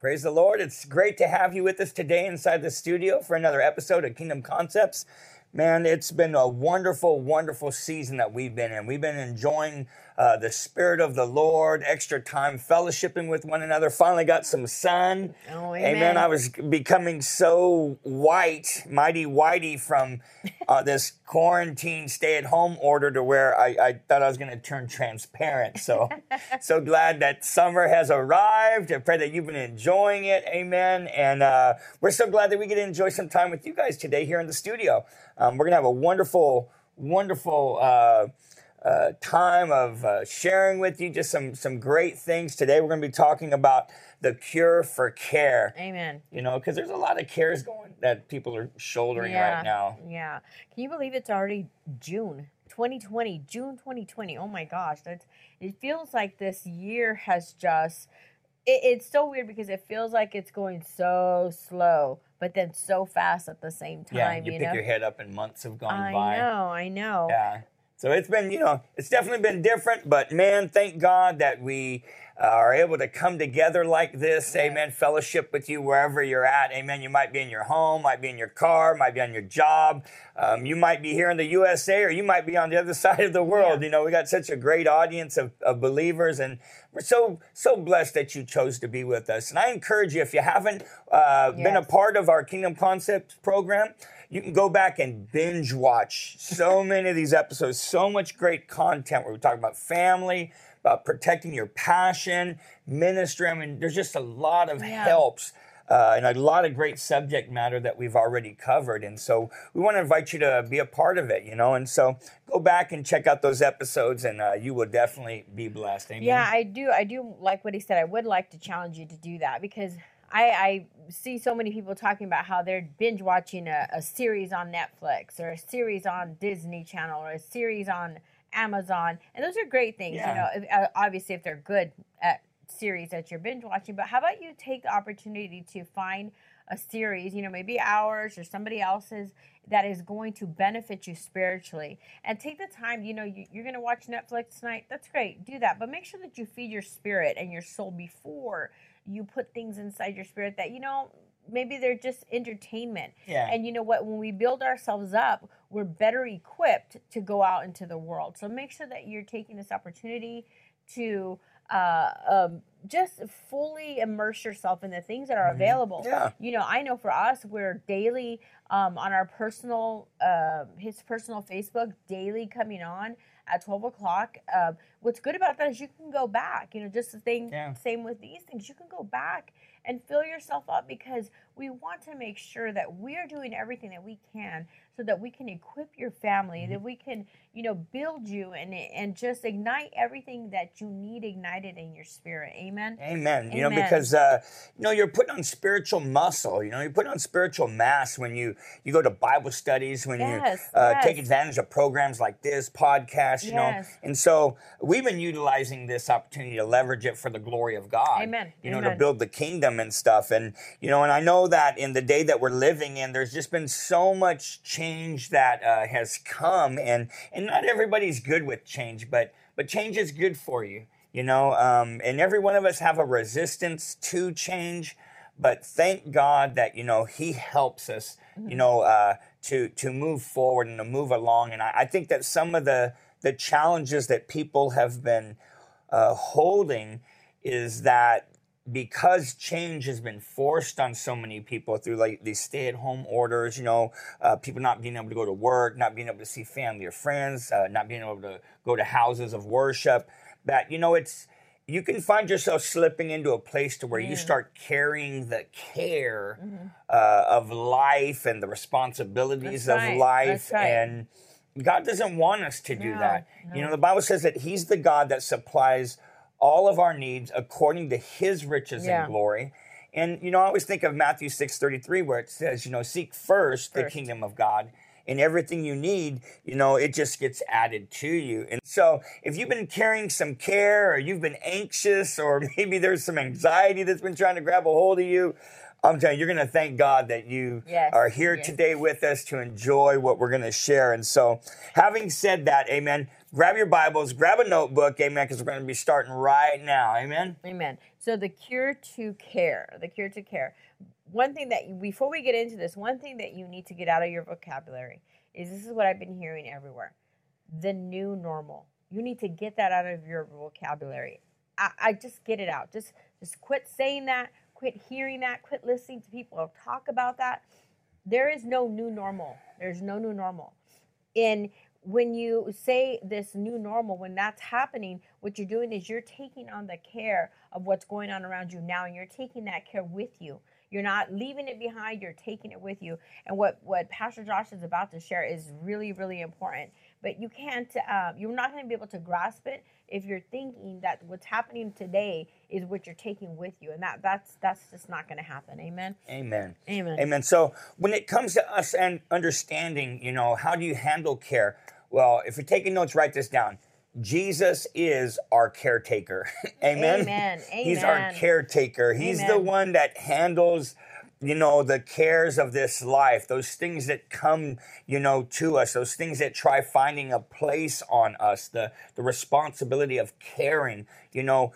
Praise the Lord. It's great to have you with us today inside the studio for another episode of Kingdom Concepts. Man, it's been a wonderful, wonderful season that we've been in. We've been enjoying uh, the Spirit of the Lord, extra time fellowshipping with one another. Finally got some sun. Oh, amen. amen. I was becoming so white, mighty whitey from uh, this quarantine stay at home order to where I, I thought I was going to turn transparent. So, so glad that summer has arrived. I pray that you've been enjoying it. Amen. And uh, we're so glad that we get to enjoy some time with you guys today here in the studio. Um, we're going to have a wonderful, wonderful uh, time of uh, sharing with you just some some great things today. We're going to be talking about the cure for care. Amen. You know, because there's a lot of cares going that people are shouldering yeah. right now. Yeah. Can you believe it's already June 2020? June 2020. Oh my gosh, that's. It feels like this year has just. It, it's so weird because it feels like it's going so slow, but then so fast at the same time. Yeah, you, you pick know? your head up and months have gone I by. know. I know. Yeah. So it's been, you know, it's definitely been different, but man, thank God that we uh, are able to come together like this. Amen. Fellowship with you wherever you're at. Amen. You might be in your home, might be in your car, might be on your job. Um, you might be here in the USA or you might be on the other side of the world. Yeah. You know, we got such a great audience of, of believers and we're so, so blessed that you chose to be with us. And I encourage you, if you haven't uh, been a part of our Kingdom Concepts program, you can go back and binge watch so many of these episodes, so much great content where we talk about family, about protecting your passion, ministry. I mean, there's just a lot of Yeah. helps. Uh, and a lot of great subject matter that we've already covered. And so we want to invite you to be a part of it, you know. And so go back and check out those episodes, and uh, you will definitely be blessed. Amen. Yeah, I do. I do like what he said. I would like to challenge you to do that because I, I see so many people talking about how they're binge watching a, a series on Netflix or a series on Disney Channel or a series on Amazon, and those are great things. Yeah. You know, if, uh, obviously if they're good at series that you're binge watching. But how about you take the opportunity to find a series, you know, maybe ours or somebody else's that is going to benefit you spiritually. And take the time, you know, you, you're going to watch Netflix tonight. That's great. Do that. But make sure that you feed your spirit and your soul before you put things inside your spirit that, you know, maybe they're just entertainment. Yeah. And you know what? When we build ourselves up, we're better equipped to go out into the world. So make sure that you're taking this opportunity to uh, um, just fully immerse yourself in the things that are available. Yeah. You know, I know for us, we're daily um, on our personal, uh, his personal Facebook, daily coming on at 12 o'clock. Uh, what's good about that is you can go back, you know, just the thing, Yeah. same with these things. You can go back and fill yourself up because we want to make sure that we're doing everything that we can so that we can equip your family, Mm-hmm. that we can, you know, build you and and just ignite everything that you need ignited in your spirit. Amen. Amen. You know, because uh, you know you're putting on spiritual muscle. You know, you're putting on spiritual mass when you you go to Bible studies, when Yes, you uh, yes. take advantage of programs like this podcast. You know, and so we've been utilizing this opportunity to leverage it for the glory of God. Amen. You know, to build the kingdom and stuff. And you know, and I know that in the day that we're living in, there's just been so much change that uh, has come, and and not everybody's good with change, but but change is good for you you know um, and every one of us have a resistance to change but thank god that you know he helps us you know uh, to to move forward and to move along and I, I think that some of the the challenges that people have been uh, holding is that because change has been forced on so many people through like these stay-at-home orders, you know, uh, people not being able to go to work, not being able to see family or friends, uh, not being able to go to houses of worship, that you know it's you can find yourself slipping into a place to where you start carrying the care uh, of life and the responsibilities That's right. of life That's right. and God doesn't want us to do No, that. You know, the Bible says that He's the God that supplies all of our needs according to His riches Yeah. and glory. And you know, I always think of Matthew six thirty three, where it says, you know, seek first, the kingdom of God, and everything you need, you know, it just gets added to you. And so, if you've been carrying some care, or you've been anxious, or maybe there's some anxiety that's been trying to grab a hold of you. I'm telling you, you're going to thank God that you Yes, are here yes. today with us to enjoy what we're going to share. And so, having said that, amen, grab your Bibles, grab a notebook, amen, because we're going to be starting right now. Amen. Amen. So the cure to care, the cure to care. One thing that before we get into this, one thing that you need to get out of your vocabulary is this is what I've been hearing everywhere. The new normal. You need to get that out of your vocabulary. I, I just get it out. Just just quit saying that, quit hearing that, quit listening to people talk about that. There is no new normal. There's no new normal. And when you say this new normal, when that's happening, what you're doing is you're taking on the care of what's going on around you now, and you're taking that care with you. You're not leaving it behind, you're taking it with you. And what, what Pastor Josh is about to share is really, really important. But you can't, um, you're not going to be able to grasp it if you're thinking that what's happening today is what you're taking with you. And that that's that's just not going to happen. Amen. Amen. Amen. Amen. So when it comes to us and understanding, you know, how do you handle care? Well, if you're taking notes, write this down. Jesus is our caretaker. Amen. Amen. He's our caretaker. He's the one that handles, you know, the cares of this life, those things that come, you know, to us, those things that try finding a place on us, the, the responsibility of caring, you know.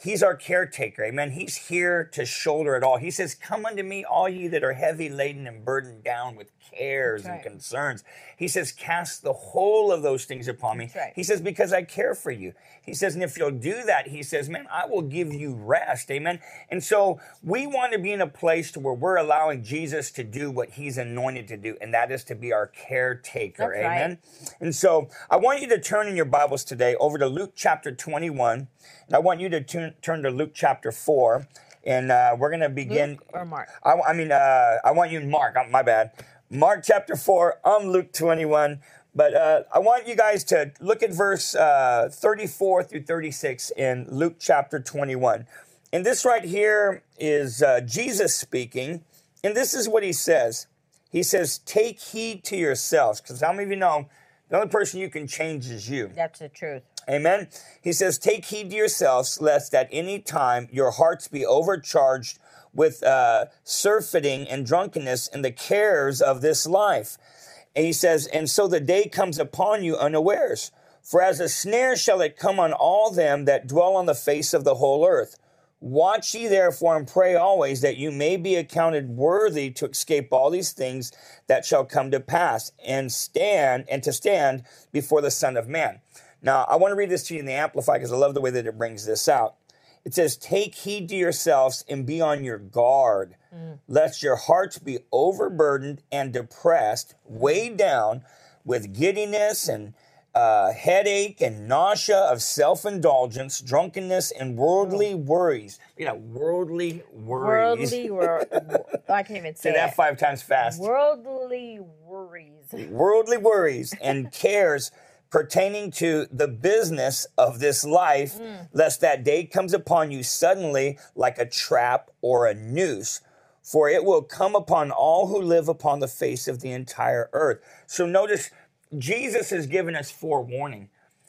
He's our caretaker. Amen. He's here to shoulder it all. He says, Come unto me, all ye that are heavy laden and burdened down with cares That's and concerns. He says, Cast the whole of those things upon me. Right. He says, Because I care for you. He says, And if you'll do that, he says, Man, I will give you rest. Amen. And so we want to be in a place to where we're allowing Jesus to do what he's anointed to do, and that is to be our caretaker. That's right. Amen. And so I want you to turn in your Bibles today over to Luke chapter 21. And I want you to turn, turn to Luke chapter 4. And uh, we're going to begin. Luke or Mark? I, I mean, uh, I want you, Mark, uh, my bad. Mark chapter 4, I'm Luke 21. But uh, I want you guys to look at verse uh, 34 through 36 in Luke chapter 21. And this right here is uh, Jesus speaking. And this is what he says He says, Take heed to yourselves. Because how many of you know the only person you can change is you? That's the truth. Amen. He says, Take heed to yourselves, lest at any time your hearts be overcharged with uh, surfeiting and drunkenness and the cares of this life. And he says, And so the day comes upon you unawares. For as a snare shall it come on all them that dwell on the face of the whole earth. Watch ye therefore and pray always that you may be accounted worthy to escape all these things that shall come to pass and stand and to stand before the Son of Man. Now, I want to read this to you in the Amplify because I love the way that it brings this out. It says, Take heed to yourselves and be on your guard, lest your hearts be overburdened and depressed, weighed down with giddiness and uh, headache and nausea of self indulgence, drunkenness, and worldly worries. You know, worldly worries. Worldly wor- I can't even say Say that it. five times fast. Worldly worries. worldly worries and cares pertaining to the business of this life, mm. lest that day comes upon you suddenly like a trap or a noose. For it will come upon all who live upon the face of the entire earth. So notice, Jesus has given us forewarning.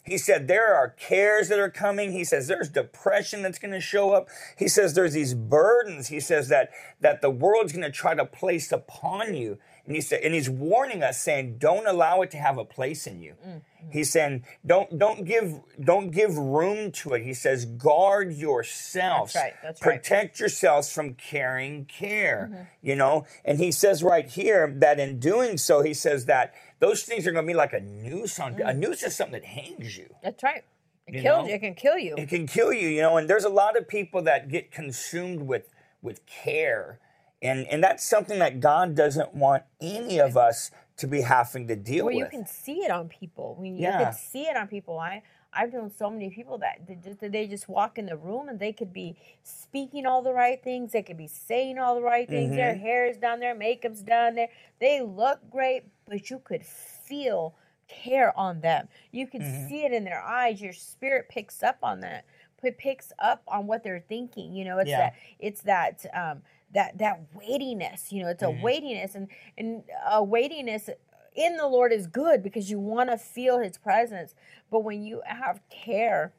He said there are cares that are coming. He says there's depression that's going to show up. He says there's these burdens. He says that that the world's going to try to place upon you. And he said, and he's warning us, saying, "Don't allow it to have a place in you." Mm, mm. He's saying, "Don't don't give don't give room to it." He says, "Guard yourselves. That's right, that's right. Protect yourselves from carrying care." Mm-hmm. You know, and he says right here that in doing so, he says that those things are going to be like a noose on a noose is something that hangs you. That's right. It You kills know? you. It can kill you. It can kill you, you know. And there's a lot of people that get consumed with with care, and and that's something that God doesn't want any of us to be having to deal Well, with. Well, you can see it on people. When you Yeah. can see it on people. I I've known so many people that they just, they just walk in the room and they could be speaking all the right things. They could be saying all the right things. Their Mm-hmm. hair is done, their makeup's done, there. They look great, but you could feel care on them. You can Mm-hmm. see it in their eyes. Your spirit picks up on that. It picks up on what they're thinking. You know, it's Yeah. that it's that um that that weightiness. You know, it's a Mm-hmm. weightiness and and a weightiness in the Lord is good because you want to feel His presence. But when you have care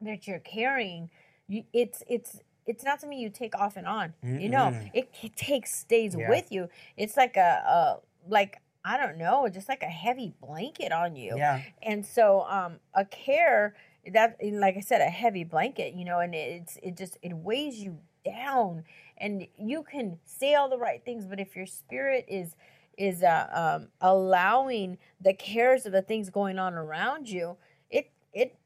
that you're carrying, you, it's it's it's not something you take off and on. You know, Mm-mm. it, takes stays Yeah. with you. It's like a, a like I don't know, just like a heavy blanket on you. Yeah. And so um a care that like I said, a heavy blanket, you know, and it's it just it weighs you down and you can say all the right things, but if your spirit is is uh, um, allowing the cares of the things going on around you, it it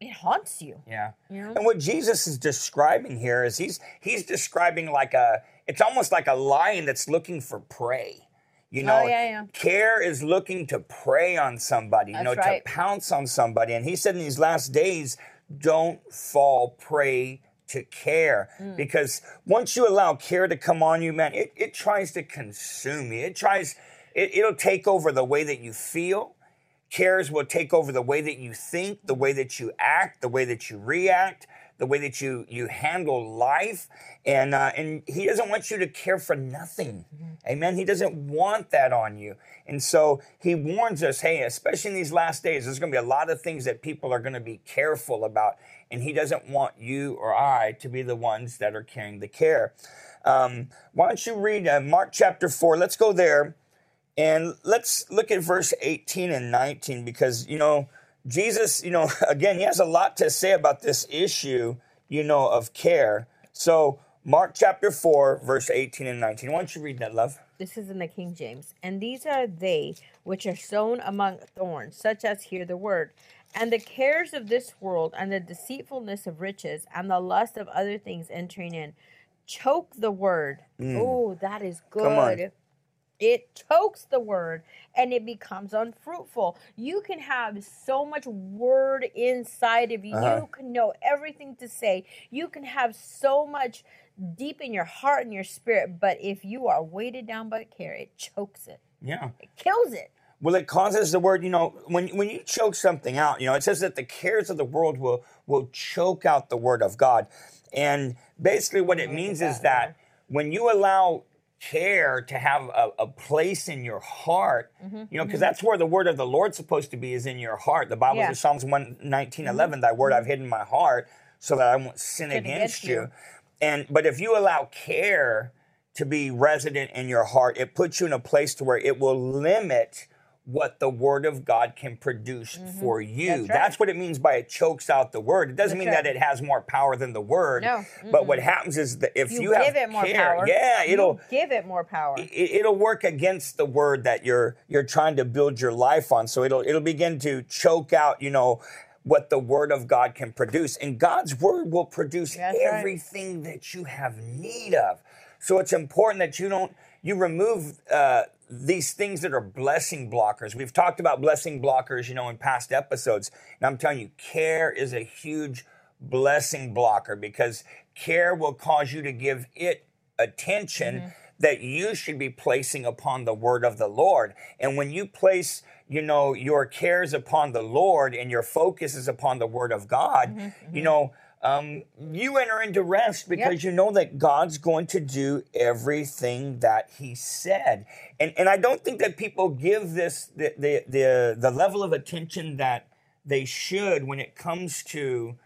it haunts you. Yeah. You know? And what Jesus is describing here is he's he's describing like a it's almost like a lion that's looking for prey. You know, Oh, yeah, yeah. care is looking to prey on somebody, you That's know, right. to pounce on somebody. And he said in these last days, don't fall prey to care. Mm. Because once you allow care to come on you, man, it, it tries to consume you. It tries, it, it'll take over the way that you feel. Cares will take over the way that you think, the way that you act, the way that you react, the way that you you handle life, and uh, and he doesn't want you to care for nothing, amen. He doesn't want that on you, and so he warns us, hey, especially in these last days, there's going to be a lot of things that people are going to be careful about, and he doesn't want you or I to be the ones that are carrying the care. Um, why don't you read uh, Mark chapter four? Let's go there. And let's look at verse 18 and 19 because, you know, Jesus, you know, again, he has a lot to say about this issue, you know, of care. So, Mark chapter 4, verse 18 and 19. Why don't you read that, love? This is in the King James. And these are they which are sown among thorns, such as hear the word. And the cares of this world, and the deceitfulness of riches, and the lust of other things entering in, choke the word. Oh, that is good. It chokes the word and it becomes unfruitful. You can have so much word inside of you. Uh-huh. You can know everything to say. You can have so much deep in your heart and your spirit, but if you are weighted down by care, it chokes it. Yeah. It kills it. Well, it causes the word, you know, when when you choke something out, you know, it says that the cares of the world will will choke out the word of God. And basically what it means is that when you allow care to have a, a place in your heart, Mm-hmm, you know, because that's where the word of the Lord's supposed to be is in your heart. The Bible Yeah. Mm-hmm. says Psalms 119, 11, thy word I've hidden in my heart so that I won't sin against you. you. And but if you allow care to be resident in your heart, it puts you in a place to where it will limit what the word of God can produce for you. Mm-hmm. That's what it means by it chokes out the word. It doesn't That's mean right. that it has more power than the word. No, But what happens is that if you, You, have give it more care, power. yeah, it'll give it more power. it, it'll work against the word that you're you're trying to build your life on. So it'll it'll begin to choke out, you know, what the word of God can produce. And God's word will produce That's right. everything that you have need of. So it's important that you don't you remove uh, these things that are blessing blockers. We've talked about blessing blockers, you know, in past episodes. And I'm telling you, care is a huge blessing blocker because care will cause you to give it attention Mm-hmm. that you should be placing upon the word of the Lord. And when you place, you know, your cares upon the Lord and your focus is upon the word of God, Mm-hmm, you know, um, you enter into rest because you know that God's going to do everything that He said. And and I don't think that people give this the the the, the level of attention that they should when it comes to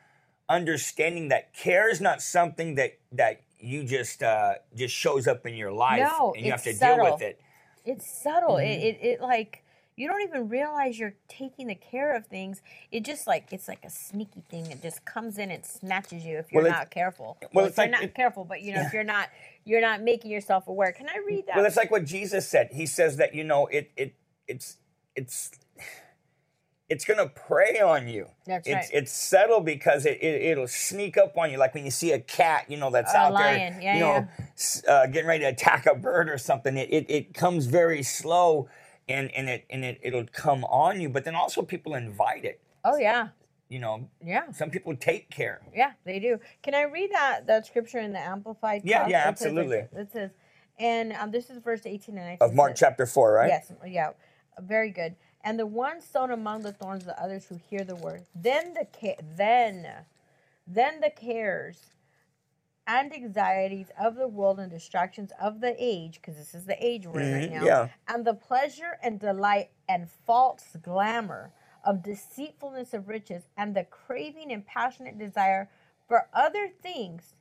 understanding that care is not something that that you just uh, just shows up in your life No, and you have to deal with it. It's subtle. Mm-hmm. It, it it like you don't even realize you're taking the care of things. It just like it's like a sneaky thing. It just comes in and snatches you if you're Well, not careful. well, Well, if you're like not it- careful, but you know if you're not you're not making yourself aware. Can I read that? Well, it's like what Jesus said. He says that you know it it it's it's it's gonna prey on you. That's it's right. it's subtle because it, it it'll sneak up on you, like when you see a cat, you know, that's A out lion. there, Yeah, you know, yeah. s- uh, getting ready to attack a bird or something. It it, it comes very slow, and and it and it it'll come on you. But then also people invite it. oh yeah, You know, yeah, some people take care. yeah. They do. Can I read that that scripture in the Amplified? Yeah, yeah, It says- absolutely. It says, and um, this is verse eighteen and nineteen. Of Mark says- chapter four, right? Yes, yeah, very good. And the one sown among the thorns, the others who hear the word. Then the ca- then, then the cares and anxieties of the world and distractions of the age, because this is the age we're in right Mhm, now, yeah. and the pleasure and delight and false glamour of deceitfulness of riches and the craving and passionate desire for other things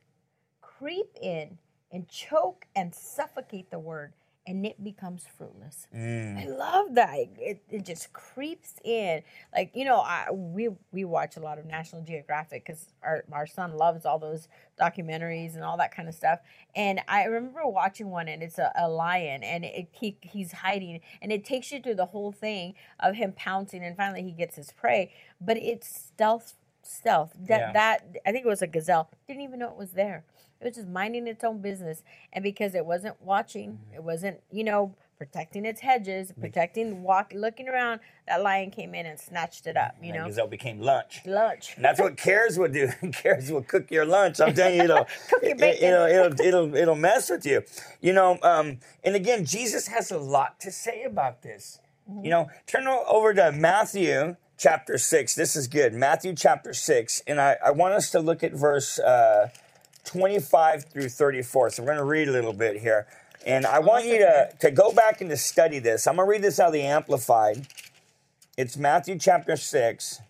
creep in and choke and suffocate the word and it becomes fruitless. Mm. I love that. It, it just creeps in. Like, you know, I, we we watch a lot of National Geographic because our, our son loves all those documentaries and all that kind of stuff. And I remember watching one and it's a, a lion and it, he, he's hiding and it takes you through the whole thing of him pouncing and finally he gets his prey. But it's stealth, stealth. That, Yeah. that I think it was a gazelle. Didn't even know it was there. It was just minding its own business. And because it wasn't watching, it wasn't, you know, protecting its hedges, protecting, walk, looking around, that lion came in and snatched it up, you And that know? gazelle became lunch. Lunch. And that's what cares will do. cares will cook your lunch. I'm telling you, it'll, Cook your it, bacon. it'll, it'll, it'll, it'll mess with you. You know, um, and again, Jesus has a lot to say about this. Mm-hmm. You know, turn over to Matthew chapter 6. This is good. Matthew chapter 6. And I, I want us to look at verse uh, 25 through 34. So we're going to read a little bit here. And I want you to, to go back and to study this. I'm going to read this out of the Amplified. It's Matthew chapter 6,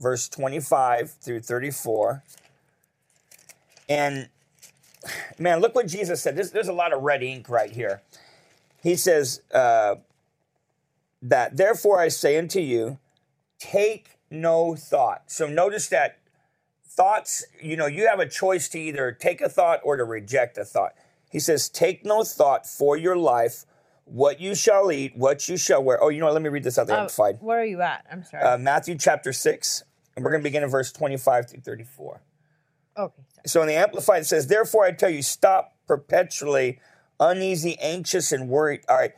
verse 25 through 34. And man, look what Jesus said. There's, there's a lot of red ink right here. He says uh, that, therefore I say unto you, take no thought. So notice that thoughts, you know, you have a choice to either take a thought or to reject a thought. He says, take no thought for your life, what you shall eat, what you shall wear. Oh, you know what? Let me read this out the Uh, Amplified. where are you at? I'm sorry. Uh, Matthew chapter 6, and we're going to begin in verse 25 through 34. okay. Sorry. So in the Amplified, it says, Therefore I tell you, stop perpetually uneasy, anxious, and worried. All right.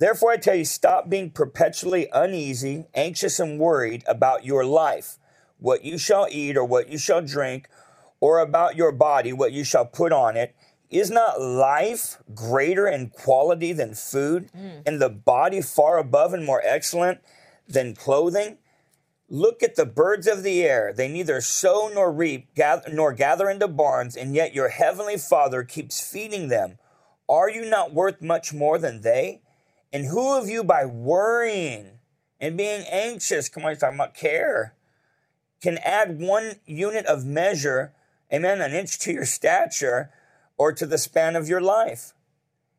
Therefore I tell you, stop being perpetually uneasy, anxious, and worried about your life, what you shall eat or what you shall drink, or about your body, what you shall put on it. Is not life greater in quality than food, mm. and the body far above and more excellent than clothing? Look at the birds of the air. They neither sow nor reap, gather, nor gather into barns, and yet your heavenly Father keeps feeding them. Are you not worth much more than they? And who of you, by worrying and being anxious, come on, he's talking about care, can add one unit of measure, amen, an inch to your stature or to the span of your life?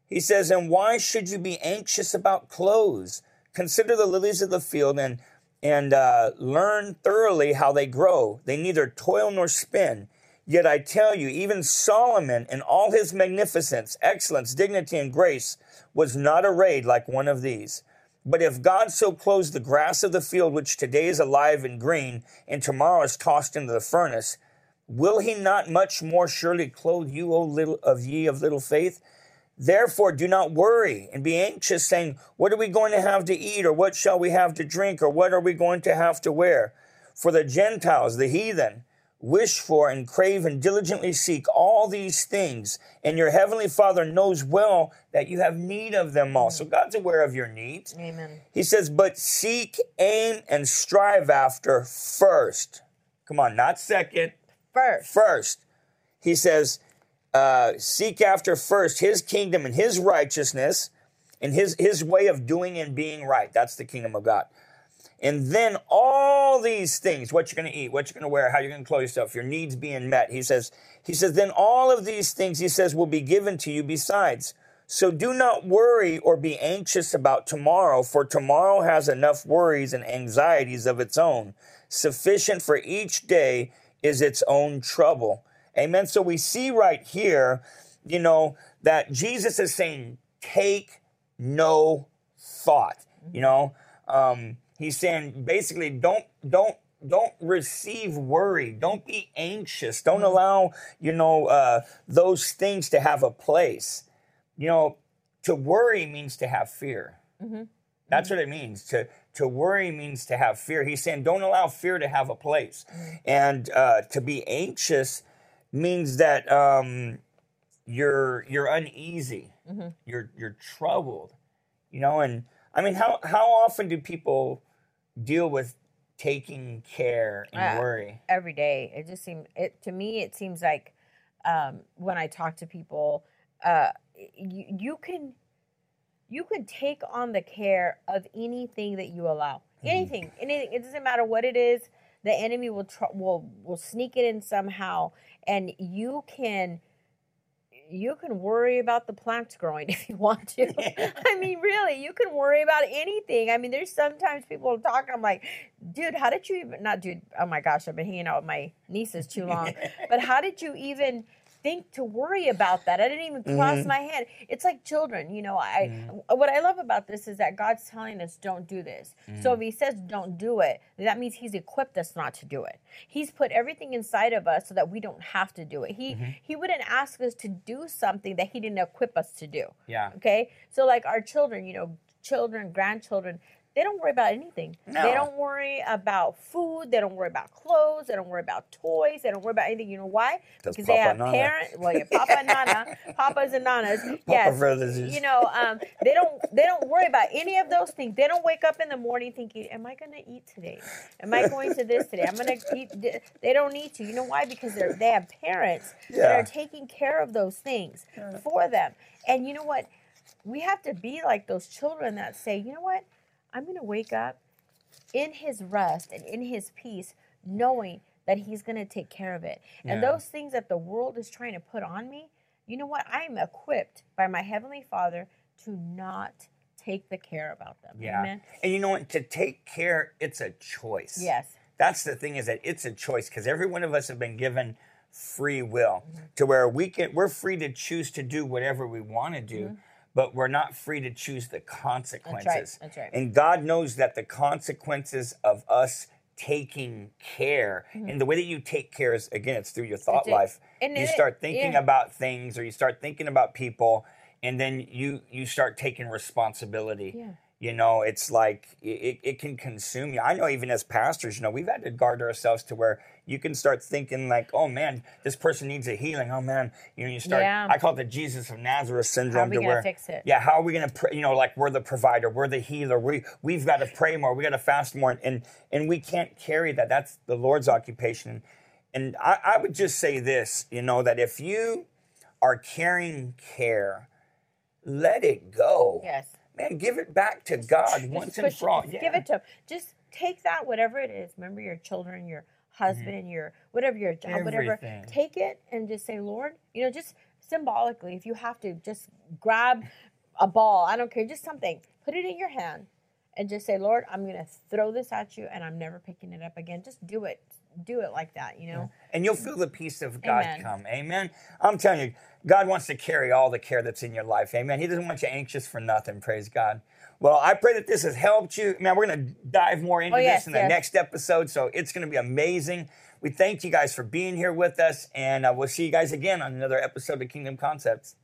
He says, And why should you be anxious about clothes? Consider the lilies of the field and and uh, learn thoroughly how they grow. They neither toil nor spin. Yet I tell you, even Solomon in all his magnificence, excellence, dignity, and grace was not arrayed like one of these. But if God so clothes the grass of the field, which today is alive and green, and tomorrow is tossed into the furnace, will he not much more surely clothe you, O little of ye of little faith? Therefore, do not worry and be anxious, saying, What are we going to have to eat, or what shall we have to drink, or what are we going to have to wear? For the Gentiles, the heathen, wish for and crave and diligently seek all these things, and your heavenly Father knows well that you have need of them all. So God's aware of your needs. Amen. He says, But seek, aim, and strive after first. Come on, not second, First. first. He says, uh, seek after first his kingdom and his righteousness and his, his way of doing and being right. That's the kingdom of God. And then all these things, what you're going to eat, what you're going to wear, how you're going to clothe yourself, your needs being met. He says, he says, then all of these things, he says, will be given to you besides. So do not worry or be anxious about tomorrow, for tomorrow has enough worries and anxieties of its own. Sufficient for each day is its own trouble. Amen. So we see right here, you know, that Jesus is saying, take no thought. You know, um, he's saying basically, don't, don't, don't receive worry. Don't be anxious. Don't allow, you know, uh, those things to have a place. You know, to worry means to have fear. That's what it means. To to worry means to have fear. He's saying, don't allow fear to have a place. And uh, to be anxious means that um, you're you're uneasy. You're you're troubled. You know, and I mean, how how often do people deal with taking care and Uh, worry? every day. It just seems it to me. It seems like um, when I talk to people, uh, you, you can you can take on the care of anything that you allow. Anything, anything. It doesn't matter what it is. The enemy will try, will will sneak it in somehow, and you can you can worry about the plants growing if you want to. I mean, really, you can worry about anything. I mean, there's sometimes people talk, I'm like, dude, how did you even, not dude, oh my gosh, I've been hanging out with my nieces too long, but how did you even think to worry about that. I didn't even cross Mhm. my head. It's like children, you know. I Mm-hmm. what I love about this is that God's telling us don't do this. Mm-hmm. So if He says don't do it, that means He's equipped us not to do it. He's put everything inside of us so that we don't have to do it. He Mm-hmm. He wouldn't ask us to do something that He didn't equip us to do. Yeah. Okay, so like our children, you know, children, grandchildren. They don't worry about anything. No. They don't worry about food. They don't worry about clothes. They don't worry about toys. They don't worry about anything. You know why? Because they have Nana. parents. Well, yeah, Papa and Nana, Papas and Nanas. yes, brothers you know, um, they don't they don't worry about any of those things. They don't wake up in the morning thinking, "Am I going to eat today? Am I going to this today? I'm going to eat." They don't need to. You know why? Because they're they have parents that are taking care of those things for them. And you know what? We have to be like those children that say, "You know what? I'm going to wake up in His rest and in His peace, knowing." That he's going to take care of it. And Yeah. those things that the world is trying to put on me, you know what? I am equipped by my Heavenly Father to not take the care about them. Yeah. Amen. And you know what? To take care, it's a choice. Yes. That's the thing is that it's a choice because every one of us have been given free will Mm-hmm. to where we can we're free to choose to do whatever we want to do, but we're not free to choose the consequences. Mm-hmm. That's right. And God knows that the consequences of us taking care and the way that you take care is again it's through your thought Mm-hmm. It's life. and you it- start thinking yeah. about things or you start thinking about people and then you you start taking responsibility Yeah. You know it's like it, it can consume you i know even as pastors you know we've had to guard ourselves to where you can start thinking like oh man this person needs a healing oh man you know you start Yeah. i call it the jesus of nazareth syndrome we to where fix it? yeah how are we going to pray you know like we're the provider we're the healer we we've got to pray more we got to fast more and and we can't carry that that's the lord's occupation and I, I would just say this you know that if you are carrying care let it go Yes. Man, give it back to God once and for all. Just Give it to 'em. Just take that, whatever it is. Remember your children, your husband, your whatever your job, whatever. Mm-hmm. Take it and just say, Lord, you know, just symbolically, if you have to, just grab a ball. I don't care, just something. Put it in your hand and just say, Lord, I'm gonna throw this at you and I'm never picking it up again. Just do it. Do it like that, you know? And you'll feel the peace of God Amen. come. Amen. I'm telling you, God wants to carry all the care that's in your life. Amen. He doesn't want you anxious for nothing. Praise God. Well, I pray that this has helped you. Man, we're going to dive more into Oh, yes, this in the yes. next episode. So it's going to be amazing. We thank you guys for being here with us, and uh, we'll see you guys again on another episode of Kingdom Concepts.